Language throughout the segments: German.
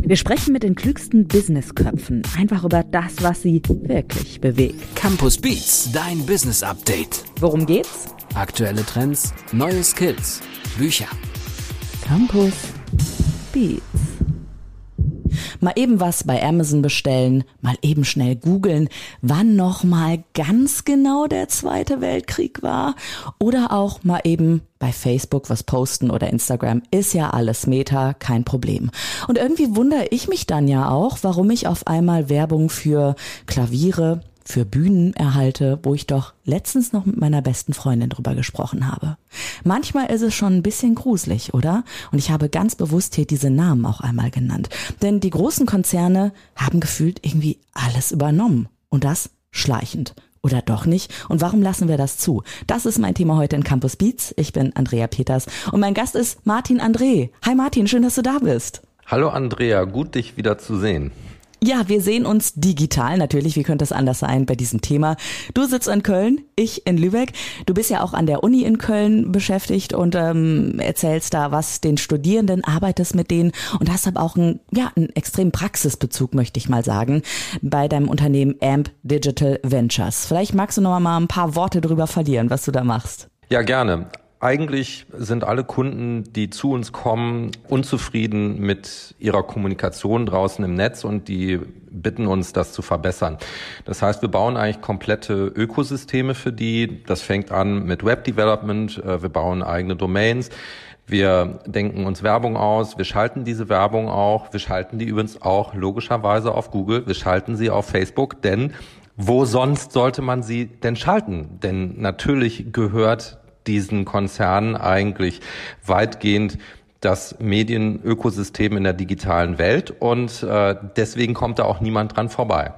Wir sprechen mit den klügsten Businessköpfen einfach über das, was sie wirklich bewegt. Campus Beats, dein Business Update. Worum geht's? Aktuelle Trends, neue Skills, Bücher. Campus Beats. Mal eben was bei Amazon bestellen, mal eben schnell googeln, wann noch mal ganz genau der Zweite Weltkrieg war oder auch mal eben bei Facebook was posten oder Instagram ist ja alles Meta, kein Problem. Und irgendwie wundere ich mich dann ja auch, warum ich auf einmal Werbung für Klaviere, für Bühnen erhalte, wo ich doch letztens noch mit meiner besten Freundin drüber gesprochen habe. Manchmal ist es schon ein bisschen gruselig, oder? Und ich habe ganz bewusst hier diese Namen auch einmal genannt. Denn die großen Konzerne haben gefühlt irgendwie alles übernommen. Und das schleichend. Oder doch nicht? Und warum lassen wir das zu? Das ist mein Thema heute in Campus Beats. Ich bin Andrea Peters und mein Gast ist Martin André. Hi Martin, schön, dass du da bist. Hallo Andrea, gut dich wieder zu sehen. Ja, wir sehen uns digital natürlich. Wie könnte es anders sein bei diesem Thema? Du sitzt in Köln, ich in Lübeck. Du bist ja auch an der Uni in Köln beschäftigt und ähm, erzählst da was den Studierenden, arbeitest mit denen und hast aber auch einen, ja, einen extremen Praxisbezug, möchte ich mal sagen, bei deinem Unternehmen AMP Digital Ventures. Vielleicht magst du noch mal ein paar Worte darüber verlieren, was du da machst. Ja, gerne. Eigentlich sind alle Kunden, die zu uns kommen, unzufrieden mit ihrer Kommunikation draußen im Netz und die bitten uns, das zu verbessern. Das heißt, wir bauen eigentlich komplette Ökosysteme für die. Das fängt an mit Web Development. Äh, wir bauen eigene Domains. Wir denken uns Werbung aus, wir schalten diese Werbung auch, wir schalten die übrigens auch logischerweise auf Google, wir schalten sie auf Facebook, denn wo sonst sollte man sie denn schalten? Denn natürlich gehört diesen Konzernen eigentlich weitgehend das Medienökosystem in der digitalen Welt und äh, deswegen kommt da auch niemand dran vorbei.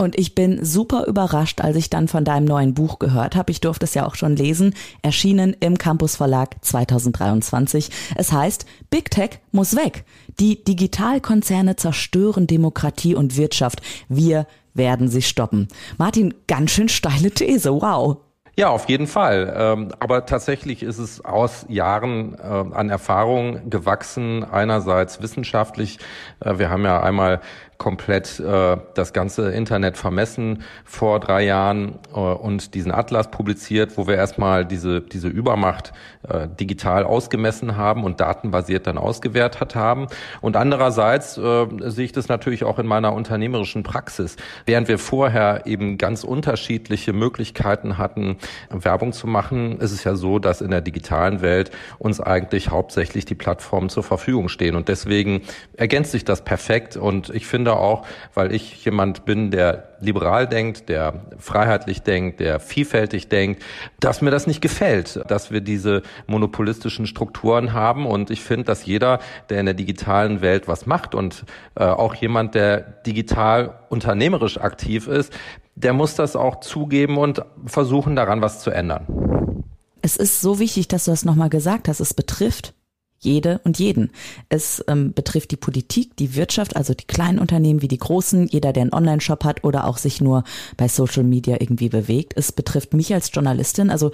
Und ich bin super überrascht, als ich dann von deinem neuen Buch gehört habe. Ich durfte es ja auch schon lesen, erschienen im Campus Verlag 2023. Es heißt, Big Tech muss weg. Die Digitalkonzerne zerstören Demokratie und Wirtschaft. Wir werden sie stoppen. Martin, ganz schön steile These. Wow. Ja, auf jeden Fall. Ähm, aber tatsächlich ist es aus Jahren äh, an Erfahrung gewachsen. Einerseits wissenschaftlich. Äh, wir haben ja einmal komplett äh, das ganze Internet vermessen vor drei Jahren äh, und diesen Atlas publiziert, wo wir erstmal diese, diese Übermacht äh, digital ausgemessen haben und datenbasiert dann ausgewertet haben. Und andererseits äh, sehe ich das natürlich auch in meiner unternehmerischen Praxis. Während wir vorher eben ganz unterschiedliche Möglichkeiten hatten, Werbung zu machen, ist es ja so, dass in der digitalen Welt uns eigentlich hauptsächlich die Plattformen zur Verfügung stehen. Und deswegen ergänzt sich das perfekt und ich finde, finde auch, weil ich jemand bin, der liberal denkt, der freiheitlich denkt, der vielfältig denkt, dass mir das nicht gefällt, dass wir diese monopolistischen Strukturen haben. Und ich finde, dass jeder, der in der digitalen Welt was macht und äh, auch jemand, der digital unternehmerisch aktiv ist, der muss das auch zugeben und versuchen, daran was zu ändern. Es ist so wichtig, dass du das nochmal gesagt hast. Es betrifft jede und jeden. Es ähm, betrifft die Politik, die Wirtschaft, also die kleinen Unternehmen wie die großen, jeder, der einen Online-Shop hat oder auch sich nur bei Social Media irgendwie bewegt. Es betrifft mich als Journalistin. Also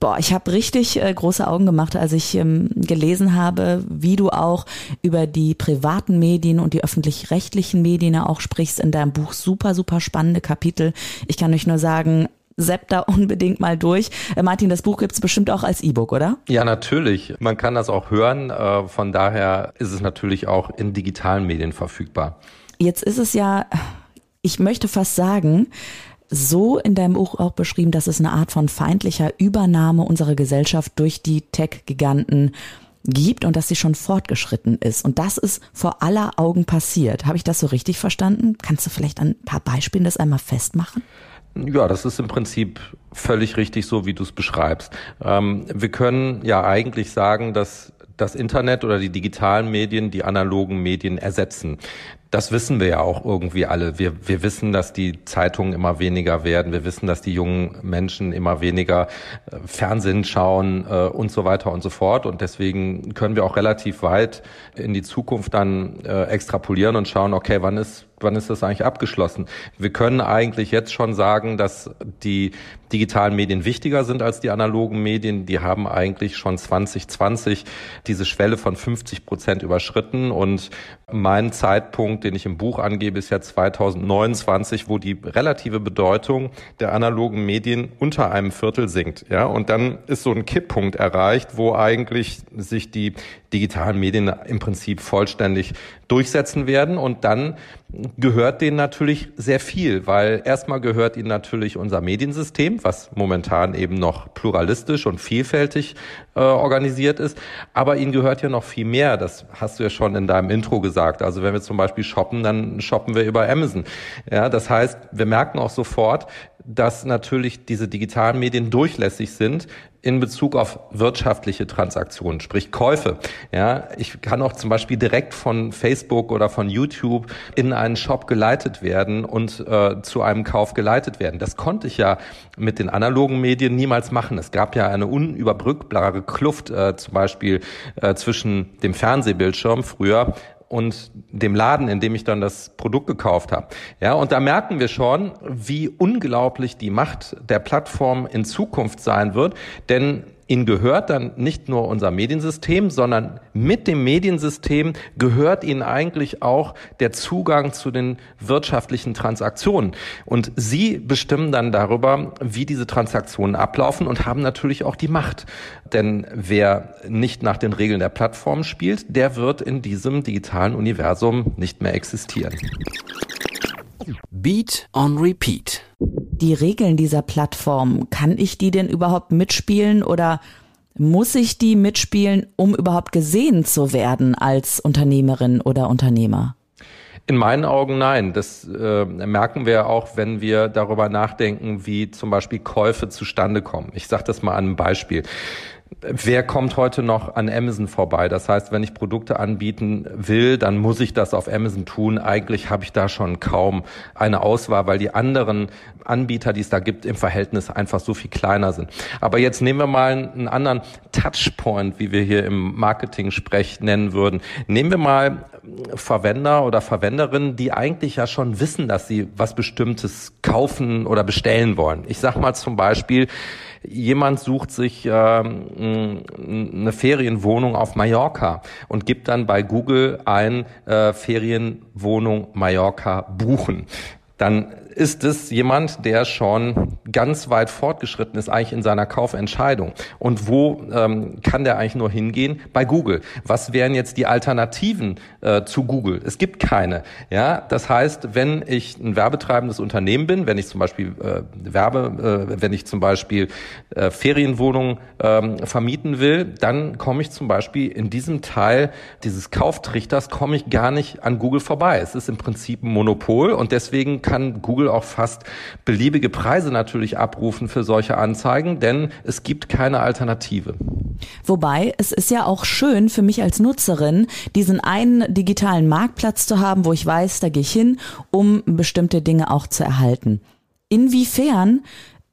boah, ich habe richtig äh, große Augen gemacht, als ich ähm, gelesen habe, wie du auch über die privaten Medien und die öffentlich-rechtlichen Medien auch sprichst in deinem Buch. Super, super spannende Kapitel. Ich kann euch nur sagen, Sepp da unbedingt mal durch. Äh, Martin, das Buch gibt's bestimmt auch als E-Book, oder? Ja, natürlich. Man kann das auch hören. Äh, von daher ist es natürlich auch in digitalen Medien verfügbar. Jetzt ist es ja, ich möchte fast sagen, so in deinem Buch auch beschrieben, dass es eine Art von feindlicher Übernahme unserer Gesellschaft durch die Tech-Giganten gibt und dass sie schon fortgeschritten ist. Und das ist vor aller Augen passiert. Habe ich das so richtig verstanden? Kannst du vielleicht an ein paar Beispielen das einmal festmachen? Ja, das ist im Prinzip völlig richtig so, wie du es beschreibst. Ähm, wir können ja eigentlich sagen, dass das Internet oder die digitalen Medien die analogen Medien ersetzen. Das wissen wir ja auch irgendwie alle. Wir, wir wissen, dass die Zeitungen immer weniger werden. Wir wissen, dass die jungen Menschen immer weniger äh, Fernsehen schauen äh, und so weiter und so fort. Und deswegen können wir auch relativ weit in die Zukunft dann äh, extrapolieren und schauen, okay, wann ist wann ist das eigentlich abgeschlossen? Wir können eigentlich jetzt schon sagen, dass die digitalen Medien wichtiger sind als die analogen Medien. Die haben eigentlich schon 2020 diese Schwelle von 50 Prozent überschritten. Und mein Zeitpunkt, den ich im Buch angebe, ist ja 2029, wo die relative Bedeutung der analogen Medien unter einem Viertel sinkt. Ja, und dann ist so ein Kipppunkt erreicht, wo eigentlich sich die digitalen Medien im Prinzip vollständig durchsetzen werden. Und dann gehört denen natürlich sehr viel, weil erstmal gehört ihnen natürlich unser Mediensystem, was momentan eben noch pluralistisch und vielfältig äh, organisiert ist. Aber ihnen gehört ja noch viel mehr. Das hast du ja schon in deinem Intro gesagt. Also wenn wir zum Beispiel shoppen, dann shoppen wir über Amazon. Ja, das heißt, wir merken auch sofort, dass natürlich diese digitalen Medien durchlässig sind in Bezug auf wirtschaftliche Transaktionen, sprich Käufe. Ja, ich kann auch zum Beispiel direkt von Facebook oder von YouTube in einen Shop geleitet werden und äh, zu einem Kauf geleitet werden. Das konnte ich ja mit den analogen Medien niemals machen. Es gab ja eine unüberbrückbare Kluft, äh, zum Beispiel äh, zwischen dem Fernsehbildschirm früher und dem Laden, in dem ich dann das Produkt gekauft habe. Ja, und da merken wir schon, wie unglaublich die Macht der Plattform in Zukunft sein wird, denn Ihnen gehört dann nicht nur unser Mediensystem, sondern mit dem Mediensystem gehört Ihnen eigentlich auch der Zugang zu den wirtschaftlichen Transaktionen. Und Sie bestimmen dann darüber, wie diese Transaktionen ablaufen und haben natürlich auch die Macht. Denn wer nicht nach den Regeln der Plattform spielt, der wird in diesem digitalen Universum nicht mehr existieren. Beat on Repeat die Regeln dieser Plattform, kann ich die denn überhaupt mitspielen oder muss ich die mitspielen, um überhaupt gesehen zu werden als Unternehmerin oder Unternehmer? In meinen Augen nein. Das äh, merken wir auch, wenn wir darüber nachdenken, wie zum Beispiel Käufe zustande kommen. Ich sage das mal an einem Beispiel. Wer kommt heute noch an Amazon vorbei? Das heißt, wenn ich Produkte anbieten will, dann muss ich das auf Amazon tun. Eigentlich habe ich da schon kaum eine Auswahl, weil die anderen Anbieter, die es da gibt, im Verhältnis einfach so viel kleiner sind. Aber jetzt nehmen wir mal einen anderen Touchpoint, wie wir hier im Marketing-Sprech nennen würden. Nehmen wir mal Verwender oder Verwenderinnen, die eigentlich ja schon wissen, dass sie was Bestimmtes kaufen oder bestellen wollen. Ich sag mal zum Beispiel, jemand sucht sich ähm, eine Ferienwohnung auf Mallorca und gibt dann bei Google ein äh, Ferienwohnung Mallorca buchen. Dann ist es jemand, der schon ganz weit fortgeschritten ist eigentlich in seiner Kaufentscheidung. Und wo ähm, kann der eigentlich nur hingehen? Bei Google. Was wären jetzt die Alternativen äh, zu Google? Es gibt keine. Ja, das heißt, wenn ich ein werbetreibendes Unternehmen bin, wenn ich zum Beispiel äh, Werbe, äh, wenn ich zum Beispiel äh, Ferienwohnungen äh, vermieten will, dann komme ich zum Beispiel in diesem Teil dieses Kauftrichters komme ich gar nicht an Google vorbei. Es ist im Prinzip ein Monopol und deswegen kann Google auch fast beliebige Preise natürlich abrufen für solche Anzeigen, denn es gibt keine Alternative. Wobei, es ist ja auch schön für mich als Nutzerin, diesen einen digitalen Marktplatz zu haben, wo ich weiß, da gehe ich hin, um bestimmte Dinge auch zu erhalten. Inwiefern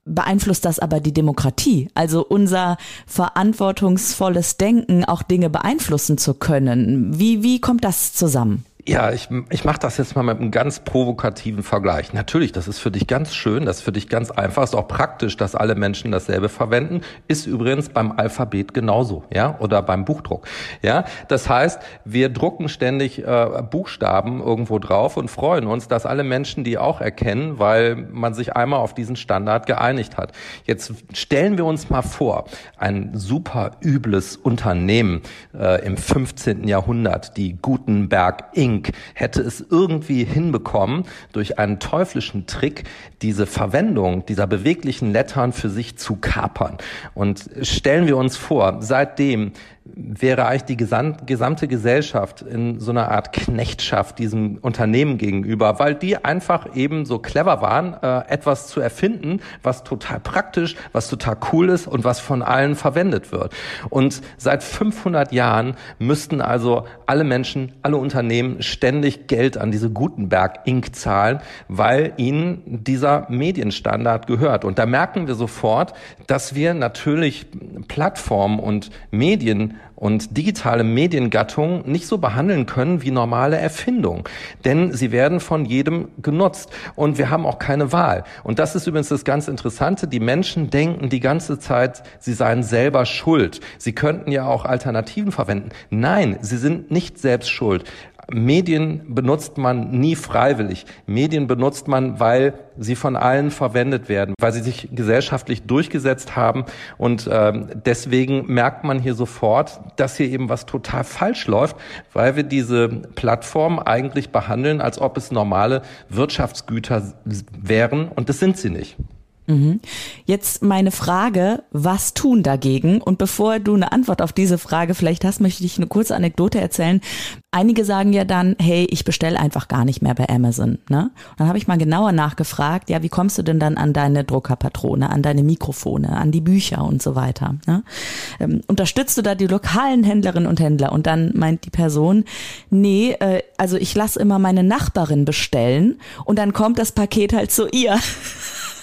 beeinflusst das aber die Demokratie, also unser verantwortungsvolles Denken, auch Dinge beeinflussen zu können. Wie, wie kommt das zusammen? Ja, ich, ich mache das jetzt mal mit einem ganz provokativen Vergleich. Natürlich, das ist für dich ganz schön, das ist für dich ganz einfach, ist auch praktisch, dass alle Menschen dasselbe verwenden, ist übrigens beim Alphabet genauso, ja, oder beim Buchdruck. Ja, das heißt, wir drucken ständig äh, Buchstaben irgendwo drauf und freuen uns, dass alle Menschen die auch erkennen, weil man sich einmal auf diesen Standard geeinigt hat. Jetzt stellen wir uns mal vor, ein super übles Unternehmen äh, im 15. Jahrhundert, die Gutenberg Inc Inc. hätte es irgendwie hinbekommen, durch einen teuflischen Trick diese Verwendung dieser beweglichen Lettern für sich zu kapern. Und stellen wir uns vor, seitdem wäre eigentlich die gesamte Gesellschaft in so einer Art Knechtschaft diesem Unternehmen gegenüber, weil die einfach eben so clever waren, äh, etwas zu erfinden, was total praktisch, was total cool ist und was von allen verwendet wird. Und seit 500 Jahren müssten also alle Menschen, alle Unternehmen ständig Geld an diese Gutenberg Inc. zahlen, weil ihnen dieser Medienstandard gehört. Und da merken wir sofort, dass wir natürlich Plattformen und Medien und digitale Mediengattungen nicht so behandeln können wie normale Erfindungen. Denn sie werden von jedem genutzt und wir haben auch keine Wahl. Und das ist übrigens das ganz Interessante. Die Menschen denken die ganze Zeit, sie seien selber schuld. Sie könnten ja auch Alternativen verwenden. Nein, sie sind nicht selbst schuld. Medien benutzt man nie freiwillig. Medien benutzt man, weil sie von allen verwendet werden, weil sie sich gesellschaftlich durchgesetzt haben. Und ähm, deswegen merkt man hier sofort, dass hier eben was total falsch läuft, weil wir diese Plattform eigentlich behandeln, als ob es normale Wirtschaftsgüter wären. Und das sind sie nicht. Mhm. Jetzt meine Frage, was tun dagegen? Und bevor du eine Antwort auf diese Frage vielleicht hast, möchte ich eine kurze Anekdote erzählen. Einige sagen ja dann, hey, ich bestelle einfach gar nicht mehr bei Amazon. Ne? Dann habe ich mal genauer nachgefragt, ja, wie kommst du denn dann an deine Druckerpatrone, an deine Mikrofone, an die Bücher und so weiter? Ne? Ähm, unterstützt du da die lokalen Händlerinnen und Händler? Und dann meint die Person, nee, äh, also ich lasse immer meine Nachbarin bestellen und dann kommt das Paket halt zu ihr.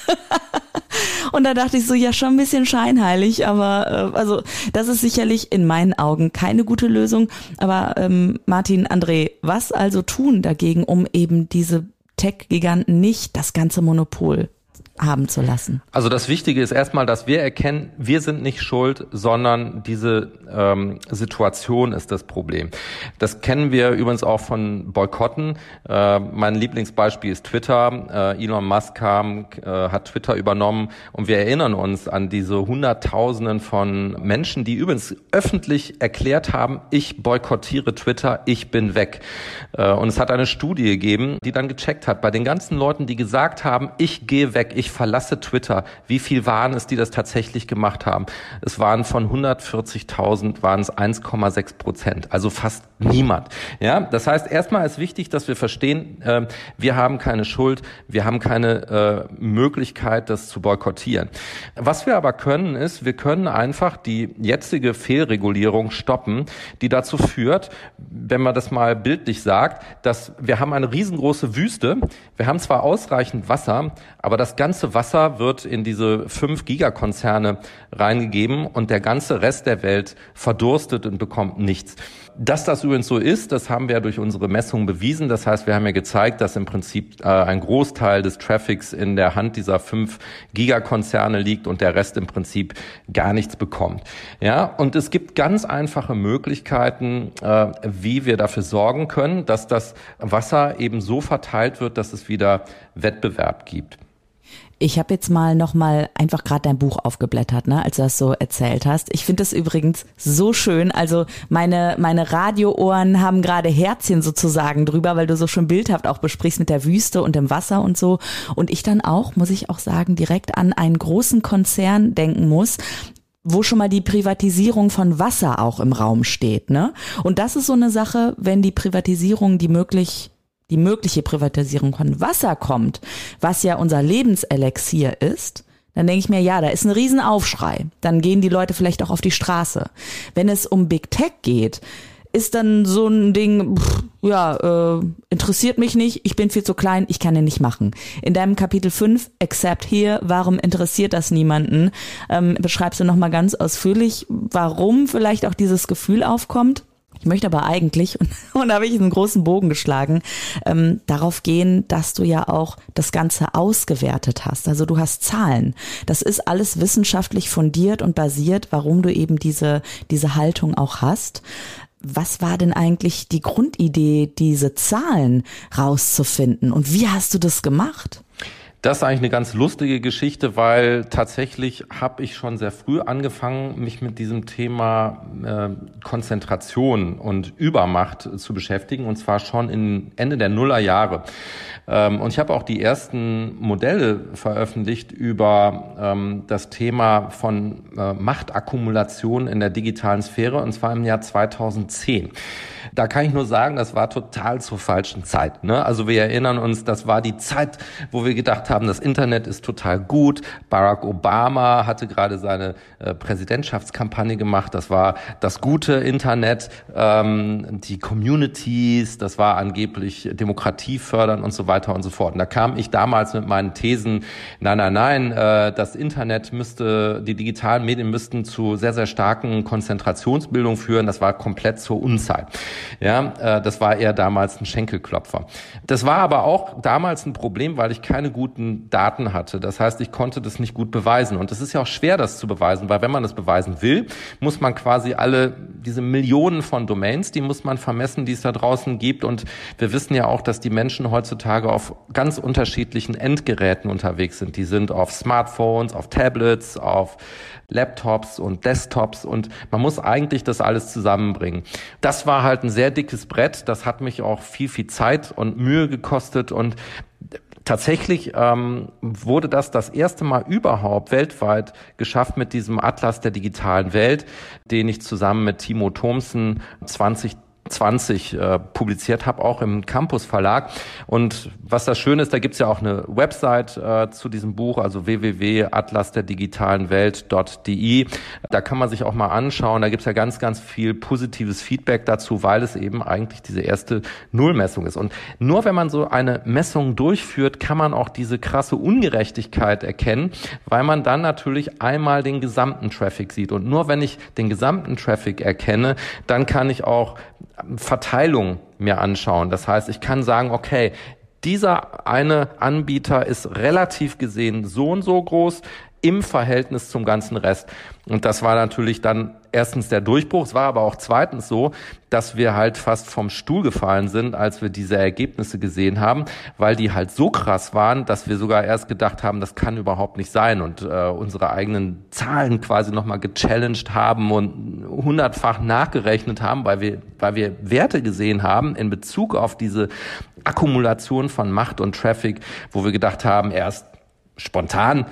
Und da dachte ich so, ja, schon ein bisschen scheinheilig, aber äh, also das ist sicherlich in meinen Augen keine gute Lösung. Aber ähm, Martin, André, was also tun dagegen, um eben diese Tech-Giganten nicht das ganze Monopol haben zu lassen. Also das Wichtige ist erstmal, dass wir erkennen, wir sind nicht schuld, sondern diese ähm, Situation ist das Problem. Das kennen wir übrigens auch von Boykotten. Äh, mein Lieblingsbeispiel ist Twitter. Äh, Elon Musk kam, äh, hat Twitter übernommen und wir erinnern uns an diese Hunderttausenden von Menschen, die übrigens öffentlich erklärt haben, ich boykottiere Twitter, ich bin weg. Äh, und es hat eine Studie gegeben, die dann gecheckt hat, bei den ganzen Leuten, die gesagt haben, ich gehe weg, ich ich verlasse Twitter. Wie viel waren es, die das tatsächlich gemacht haben? Es waren von 140.000 waren es 1,6 Prozent, also fast niemand. Ja, das heißt, erstmal ist wichtig, dass wir verstehen, äh, wir haben keine Schuld, wir haben keine äh, Möglichkeit, das zu boykottieren. Was wir aber können, ist, wir können einfach die jetzige Fehlregulierung stoppen, die dazu führt, wenn man das mal bildlich sagt, dass wir haben eine riesengroße Wüste, wir haben zwar ausreichend Wasser, aber das ganze ganze Wasser wird in diese fünf Gigakonzerne reingegeben und der ganze Rest der Welt verdurstet und bekommt nichts. Dass das übrigens so ist, das haben wir durch unsere Messungen bewiesen. Das heißt, wir haben ja gezeigt, dass im Prinzip äh, ein Großteil des Traffics in der Hand dieser fünf Gigakonzerne liegt und der Rest im Prinzip gar nichts bekommt. Ja, und es gibt ganz einfache Möglichkeiten, äh, wie wir dafür sorgen können, dass das Wasser eben so verteilt wird, dass es wieder Wettbewerb gibt. Ich habe jetzt mal noch mal einfach gerade dein Buch aufgeblättert, ne, als du das so erzählt hast. Ich finde es übrigens so schön. Also meine meine Radioohren haben gerade Herzchen sozusagen drüber, weil du so schön bildhaft auch besprichst mit der Wüste und dem Wasser und so. Und ich dann auch, muss ich auch sagen, direkt an einen großen Konzern denken muss, wo schon mal die Privatisierung von Wasser auch im Raum steht, ne? Und das ist so eine Sache, wenn die Privatisierung, die möglich die mögliche Privatisierung von Wasser kommt, was ja unser Lebenselixier ist, dann denke ich mir, ja, da ist ein Riesenaufschrei. Dann gehen die Leute vielleicht auch auf die Straße. Wenn es um Big Tech geht, ist dann so ein Ding, pff, ja, äh, interessiert mich nicht, ich bin viel zu klein, ich kann den nicht machen. In deinem Kapitel 5, Accept here, warum interessiert das niemanden, ähm, beschreibst du nochmal ganz ausführlich, warum vielleicht auch dieses Gefühl aufkommt. Ich möchte aber eigentlich, und, und da habe ich einen großen Bogen geschlagen, ähm, darauf gehen, dass du ja auch das Ganze ausgewertet hast. Also du hast Zahlen. Das ist alles wissenschaftlich fundiert und basiert, warum du eben diese, diese Haltung auch hast. Was war denn eigentlich die Grundidee, diese Zahlen rauszufinden? Und wie hast du das gemacht? Das ist eigentlich eine ganz lustige Geschichte, weil tatsächlich habe ich schon sehr früh angefangen, mich mit diesem Thema äh, Konzentration und Übermacht zu beschäftigen, und zwar schon in Ende der Nullerjahre. Ähm, und ich habe auch die ersten Modelle veröffentlicht über ähm, das Thema von äh, Machtakkumulation in der digitalen Sphäre, und zwar im Jahr 2010. Da kann ich nur sagen, das war total zur falschen Zeit. Ne? Also wir erinnern uns, das war die Zeit, wo wir gedacht haben, das Internet ist total gut. Barack Obama hatte gerade seine äh, Präsidentschaftskampagne gemacht. Das war das gute Internet, ähm, die Communities, das war angeblich Demokratie fördern und so weiter und so fort. Und da kam ich damals mit meinen Thesen, nein, nein, nein, äh, das Internet müsste, die digitalen Medien müssten zu sehr, sehr starken Konzentrationsbildung führen. Das war komplett zur Unzeit. Ja, äh, das war eher damals ein Schenkelklopfer. Das war aber auch damals ein Problem, weil ich keine guten Daten hatte. Das heißt, ich konnte das nicht gut beweisen. Und es ist ja auch schwer, das zu beweisen, weil wenn man das beweisen will, muss man quasi alle diese Millionen von Domains, die muss man vermessen, die es da draußen gibt. Und wir wissen ja auch, dass die Menschen heutzutage auf ganz unterschiedlichen Endgeräten unterwegs sind. Die sind auf Smartphones, auf Tablets, auf Laptops und Desktops und man muss eigentlich das alles zusammenbringen. Das war halt ein sehr dickes Brett. Das hat mich auch viel, viel Zeit und Mühe gekostet und Tatsächlich ähm, wurde das das erste Mal überhaupt weltweit geschafft mit diesem Atlas der digitalen Welt, den ich zusammen mit Timo Thomsen 20 20 äh, publiziert habe, auch im Campus Verlag. Und was das Schöne ist, da gibt's ja auch eine Website äh, zu diesem Buch, also www.atlasderdigitalenwelt.de. Da kann man sich auch mal anschauen. Da gibt's ja ganz, ganz viel positives Feedback dazu, weil es eben eigentlich diese erste Nullmessung ist. Und nur wenn man so eine Messung durchführt, kann man auch diese krasse Ungerechtigkeit erkennen, weil man dann natürlich einmal den gesamten Traffic sieht. Und nur wenn ich den gesamten Traffic erkenne, dann kann ich auch Verteilung mir anschauen. Das heißt, ich kann sagen, okay, dieser eine Anbieter ist relativ gesehen so und so groß im Verhältnis zum ganzen Rest. Und das war natürlich dann erstens der Durchbruch. Es war aber auch zweitens so, dass wir halt fast vom Stuhl gefallen sind, als wir diese Ergebnisse gesehen haben, weil die halt so krass waren, dass wir sogar erst gedacht haben, das kann überhaupt nicht sein und äh, unsere eigenen Zahlen quasi nochmal gechallenged haben und hundertfach nachgerechnet haben, weil wir, weil wir Werte gesehen haben in Bezug auf diese Akkumulation von Macht und Traffic, wo wir gedacht haben, erst spontan,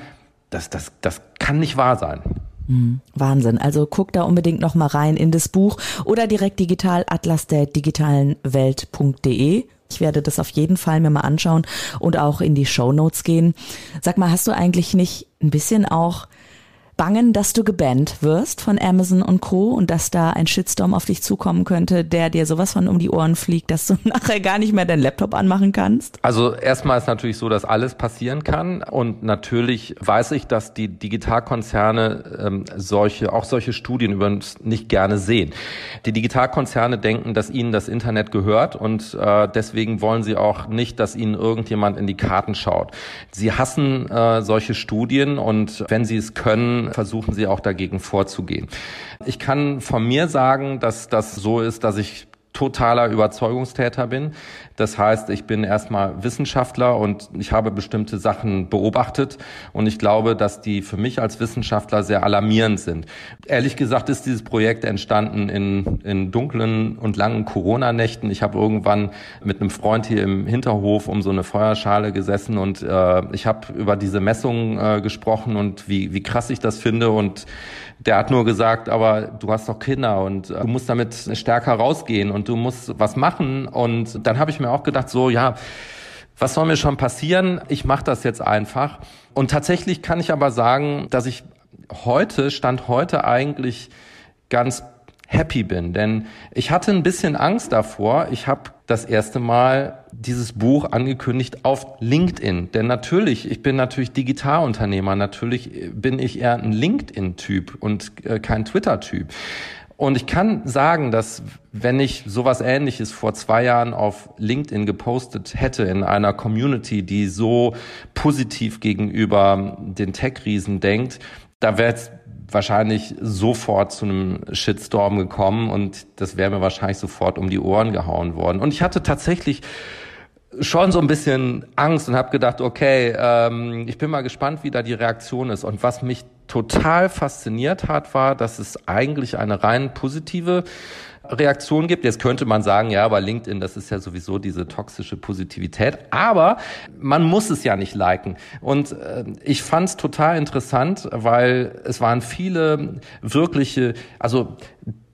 das, das, das kann nicht wahr sein. Mhm. Wahnsinn. Also guck da unbedingt noch mal rein in das Buch oder direkt digital atlas der digitalen Welt.de. Ich werde das auf jeden Fall mir mal anschauen und auch in die Show Notes gehen. Sag mal, hast du eigentlich nicht ein bisschen auch bangen, dass du gebannt wirst von Amazon und Co. und dass da ein Shitstorm auf dich zukommen könnte, der dir sowas von um die Ohren fliegt, dass du nachher gar nicht mehr deinen Laptop anmachen kannst? Also erstmal ist natürlich so, dass alles passieren kann und natürlich weiß ich, dass die Digitalkonzerne ähm, solche, auch solche Studien übrigens nicht gerne sehen. Die Digitalkonzerne denken, dass ihnen das Internet gehört und äh, deswegen wollen sie auch nicht, dass ihnen irgendjemand in die Karten schaut. Sie hassen äh, solche Studien und wenn sie es können, versuchen sie auch dagegen vorzugehen. Ich kann von mir sagen, dass das so ist, dass ich totaler Überzeugungstäter bin. Das heißt, ich bin erstmal Wissenschaftler und ich habe bestimmte Sachen beobachtet und ich glaube, dass die für mich als Wissenschaftler sehr alarmierend sind. Ehrlich gesagt ist dieses Projekt entstanden in, in dunklen und langen Corona-Nächten. Ich habe irgendwann mit einem Freund hier im Hinterhof um so eine Feuerschale gesessen und äh, ich habe über diese Messungen äh, gesprochen und wie, wie krass ich das finde und der hat nur gesagt, aber du hast doch Kinder und äh, du musst damit stärker rausgehen und du musst was machen. Und dann habe ich mir auch gedacht, so ja, was soll mir schon passieren? Ich mache das jetzt einfach. Und tatsächlich kann ich aber sagen, dass ich heute, stand heute eigentlich ganz happy bin, denn ich hatte ein bisschen Angst davor. Ich habe das erste Mal dieses Buch angekündigt auf LinkedIn, denn natürlich, ich bin natürlich Digitalunternehmer, natürlich bin ich eher ein LinkedIn-Typ und äh, kein Twitter-Typ. Und ich kann sagen, dass wenn ich sowas ähnliches vor zwei Jahren auf LinkedIn gepostet hätte in einer Community, die so positiv gegenüber den Tech-Riesen denkt, da wäre es wahrscheinlich sofort zu einem Shitstorm gekommen und das wäre mir wahrscheinlich sofort um die Ohren gehauen worden. Und ich hatte tatsächlich schon so ein bisschen Angst und habe gedacht, okay, ähm, ich bin mal gespannt, wie da die Reaktion ist. Und was mich total fasziniert hat, war, dass es eigentlich eine rein positive Reaktion gibt. Jetzt könnte man sagen, ja, aber LinkedIn, das ist ja sowieso diese toxische Positivität. Aber man muss es ja nicht liken. Und äh, ich fand es total interessant, weil es waren viele wirkliche, also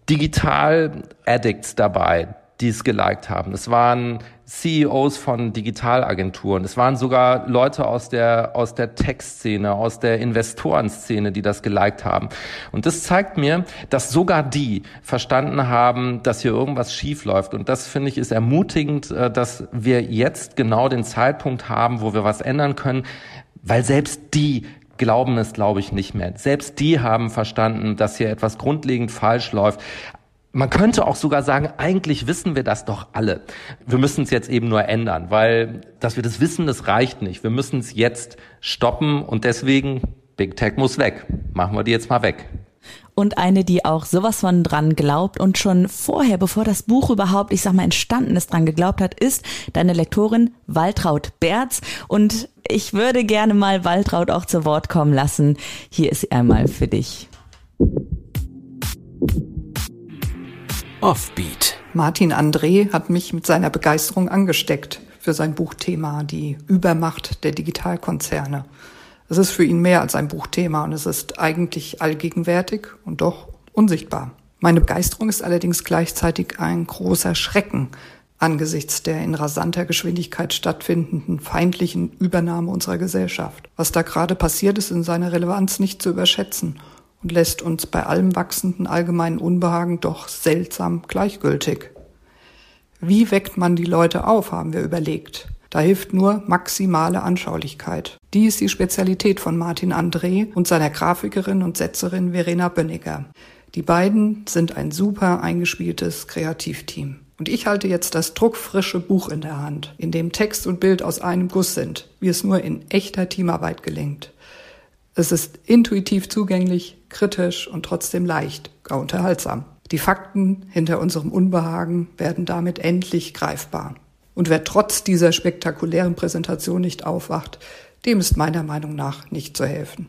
Digital-Addicts dabei, die es geliked haben. Es waren CEOs von Digitalagenturen. Es waren sogar Leute aus der, aus der Tech-Szene, aus der Investorenszene, die das geliked haben. Und das zeigt mir, dass sogar die verstanden haben, dass hier irgendwas schief läuft. Und das finde ich ist ermutigend, äh, dass wir jetzt genau den Zeitpunkt haben, wo wir was ändern können, weil selbst die glauben es, glaube ich, nicht mehr. Selbst die haben verstanden, dass hier etwas grundlegend falsch läuft. Man könnte auch sogar sagen, eigentlich wissen wir das doch alle. Wir müssen es jetzt eben nur ändern, weil dass wir das wissen, das reicht nicht. Wir müssen es jetzt stoppen und deswegen Big Tech muss weg. Machen wir die jetzt mal weg. Und eine, die auch sowas von dran glaubt und schon vorher, bevor das Buch überhaupt, ich sag mal, entstanden ist, dran geglaubt hat, ist deine Lektorin Waltraud Berz. Und ich würde gerne mal Waltraud auch zu Wort kommen lassen. Hier ist sie einmal für dich. Offbeat. Martin André hat mich mit seiner Begeisterung angesteckt für sein Buchthema, die Übermacht der Digitalkonzerne. Es ist für ihn mehr als ein Buchthema und es ist eigentlich allgegenwärtig und doch unsichtbar. Meine Begeisterung ist allerdings gleichzeitig ein großer Schrecken angesichts der in rasanter Geschwindigkeit stattfindenden feindlichen Übernahme unserer Gesellschaft. Was da gerade passiert, ist in seiner Relevanz nicht zu überschätzen und lässt uns bei allem wachsenden allgemeinen Unbehagen doch seltsam gleichgültig. Wie weckt man die Leute auf, haben wir überlegt. Da hilft nur maximale Anschaulichkeit. Die ist die Spezialität von Martin André und seiner Grafikerin und Setzerin Verena Bönniger. Die beiden sind ein super eingespieltes Kreativteam. Und ich halte jetzt das druckfrische Buch in der Hand, in dem Text und Bild aus einem Guss sind, wie es nur in echter Teamarbeit gelingt. Es ist intuitiv zugänglich, kritisch und trotzdem leicht, gar unterhaltsam. Die Fakten hinter unserem Unbehagen werden damit endlich greifbar. Und wer trotz dieser spektakulären Präsentation nicht aufwacht, dem ist meiner Meinung nach nicht zu helfen.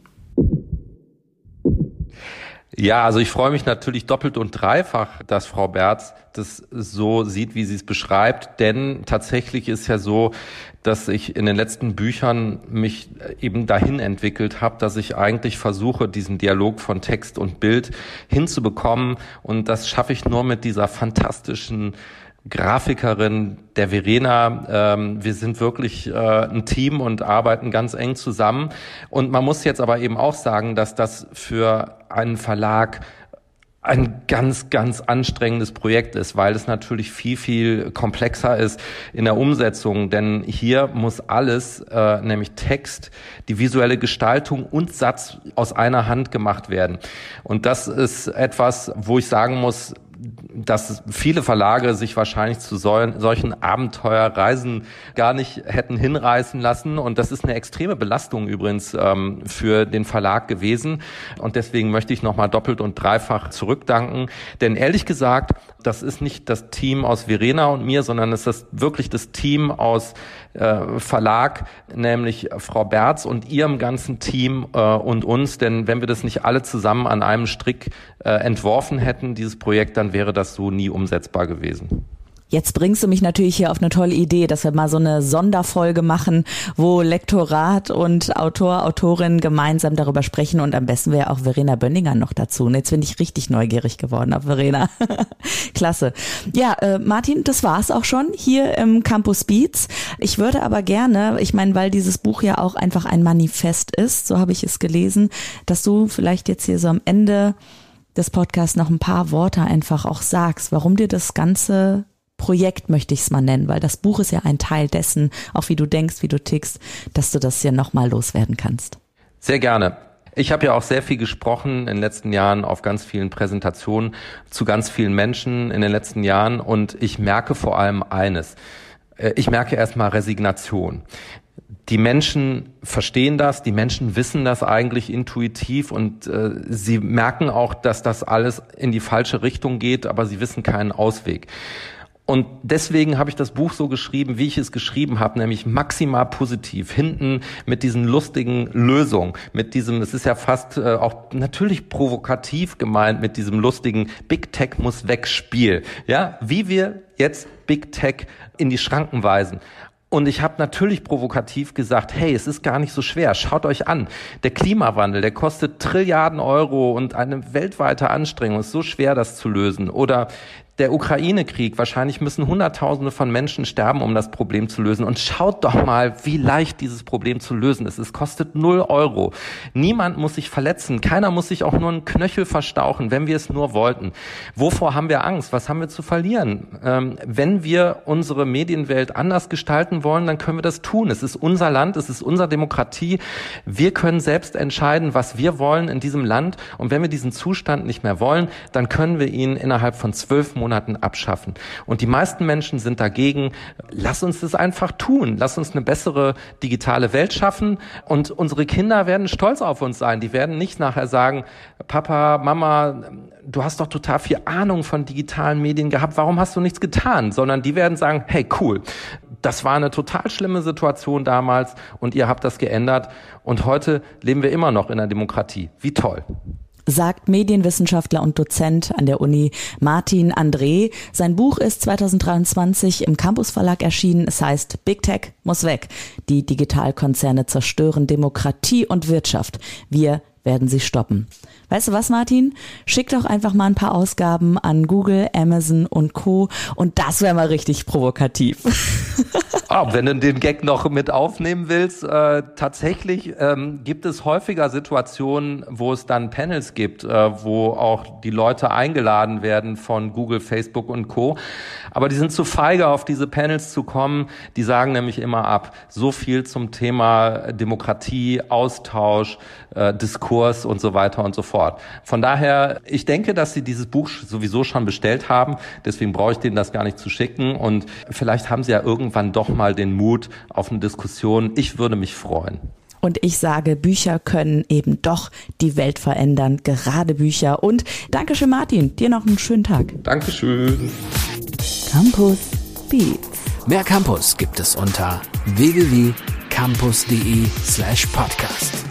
Ja, also ich freue mich natürlich doppelt und dreifach, dass Frau Berz das so sieht, wie sie es beschreibt. Denn tatsächlich ist ja so, dass ich in den letzten Büchern mich eben dahin entwickelt habe, dass ich eigentlich versuche, diesen Dialog von Text und Bild hinzubekommen. Und das schaffe ich nur mit dieser fantastischen Grafikerin, der Verena. Ähm, wir sind wirklich äh, ein Team und arbeiten ganz eng zusammen. Und man muss jetzt aber eben auch sagen, dass das für einen Verlag ein ganz, ganz anstrengendes Projekt ist, weil es natürlich viel, viel komplexer ist in der Umsetzung. Denn hier muss alles, äh, nämlich Text, die visuelle Gestaltung und Satz aus einer Hand gemacht werden. Und das ist etwas, wo ich sagen muss, dass viele Verlage sich wahrscheinlich zu solchen Abenteuerreisen gar nicht hätten hinreißen lassen. Und das ist eine extreme Belastung übrigens ähm, für den Verlag gewesen. Und deswegen möchte ich nochmal doppelt und dreifach zurückdanken. Denn ehrlich gesagt, das ist nicht das Team aus Verena und mir, sondern es ist wirklich das Team aus äh, Verlag, nämlich Frau Berz und ihrem ganzen Team äh, und uns. Denn wenn wir das nicht alle zusammen an einem Strick äh, entworfen hätten, dieses Projekt, dann wäre das so nie umsetzbar gewesen. Jetzt bringst du mich natürlich hier auf eine tolle Idee, dass wir mal so eine Sonderfolge machen, wo Lektorat und Autor, Autorin gemeinsam darüber sprechen und am besten wäre auch Verena Bönninger noch dazu. Und jetzt bin ich richtig neugierig geworden auf Verena. Klasse. Ja, äh, Martin, das war's auch schon hier im Campus Beats. Ich würde aber gerne, ich meine, weil dieses Buch ja auch einfach ein Manifest ist, so habe ich es gelesen, dass du vielleicht jetzt hier so am Ende des Podcasts noch ein paar Worte einfach auch sagst, warum dir das Ganze Projekt möchte ich es mal nennen, weil das Buch ist ja ein Teil dessen, auch wie du denkst, wie du tickst, dass du das ja nochmal loswerden kannst. Sehr gerne. Ich habe ja auch sehr viel gesprochen in den letzten Jahren auf ganz vielen Präsentationen zu ganz vielen Menschen in den letzten Jahren und ich merke vor allem eines. Äh, ich merke erstmal Resignation. Die Menschen verstehen das, die Menschen wissen das eigentlich intuitiv und äh, sie merken auch, dass das alles in die falsche Richtung geht, aber sie wissen keinen Ausweg. Und deswegen habe ich das Buch so geschrieben, wie ich es geschrieben habe, nämlich maximal positiv. Hinten mit diesen lustigen Lösungen, mit diesem, es ist ja fast äh, auch natürlich provokativ gemeint, mit diesem lustigen Big Tech muss weg Spiel. Ja, wie wir jetzt Big Tech in die Schranken weisen. Und ich habe natürlich provokativ gesagt, hey, es ist gar nicht so schwer. Schaut euch an. Der Klimawandel, der kostet Trilliarden Euro und eine weltweite Anstrengung. Ist so schwer, das zu lösen. Oder der Ukraine-Krieg. Wahrscheinlich müssen Hunderttausende von Menschen sterben, um das Problem zu lösen. Und schaut doch mal, wie leicht dieses Problem zu lösen ist. Es kostet null Euro. Niemand muss sich verletzen. Keiner muss sich auch nur einen Knöchel verstauchen, wenn wir es nur wollten. Wovor haben wir Angst? Was haben wir zu verlieren? Ähm, wenn wir unsere Medienwelt anders gestalten wollen, dann können wir das tun. Es ist unser Land, es ist unsere Demokratie. Wir können selbst entscheiden, was wir wollen in diesem Land. Und wenn wir diesen Zustand nicht mehr wollen, dann können wir ihn innerhalb von zwölf Monaten Monaten abschaffen. Und die meisten Menschen sind dagegen. Lass uns das einfach tun. Lass uns eine bessere digitale Welt schaffen. Und unsere Kinder werden stolz auf uns sein. Die werden nicht nachher sagen, Papa, Mama, du hast doch total viel Ahnung von digitalen Medien gehabt. Warum hast du nichts getan? Sondern die werden sagen, hey, cool. Das war eine total schlimme Situation damals und ihr habt das geändert. Und heute leben wir immer noch in einer Demokratie. Wie toll sagt Medienwissenschaftler und Dozent an der Uni Martin André. Sein Buch ist 2023 im Campus Verlag erschienen. Es heißt Big Tech muss weg. Die Digitalkonzerne zerstören Demokratie und Wirtschaft. Wir werden sie stoppen. Weißt du was, Martin? Schick doch einfach mal ein paar Ausgaben an Google, Amazon und Co. Und das wäre mal richtig provokativ. Ah, wenn du den Gag noch mit aufnehmen willst, äh, tatsächlich ähm, gibt es häufiger Situationen, wo es dann Panels gibt, äh, wo auch die Leute eingeladen werden von Google, Facebook und Co. Aber die sind zu feige, auf diese Panels zu kommen. Die sagen nämlich immer ab. So viel zum Thema Demokratie, Austausch, äh, Diskurs und so weiter und so fort. Von daher, ich denke, dass sie dieses Buch sowieso schon bestellt haben. Deswegen brauche ich denen das gar nicht zu schicken. Und vielleicht haben sie ja irgendwann doch mal den Mut auf eine Diskussion. Ich würde mich freuen. Und ich sage, Bücher können eben doch die Welt verändern, gerade Bücher. Und Dankeschön, Martin. Dir noch einen schönen Tag. Dankeschön. Campus Beats. Mehr Campus gibt es unter www.campus.de slash podcast.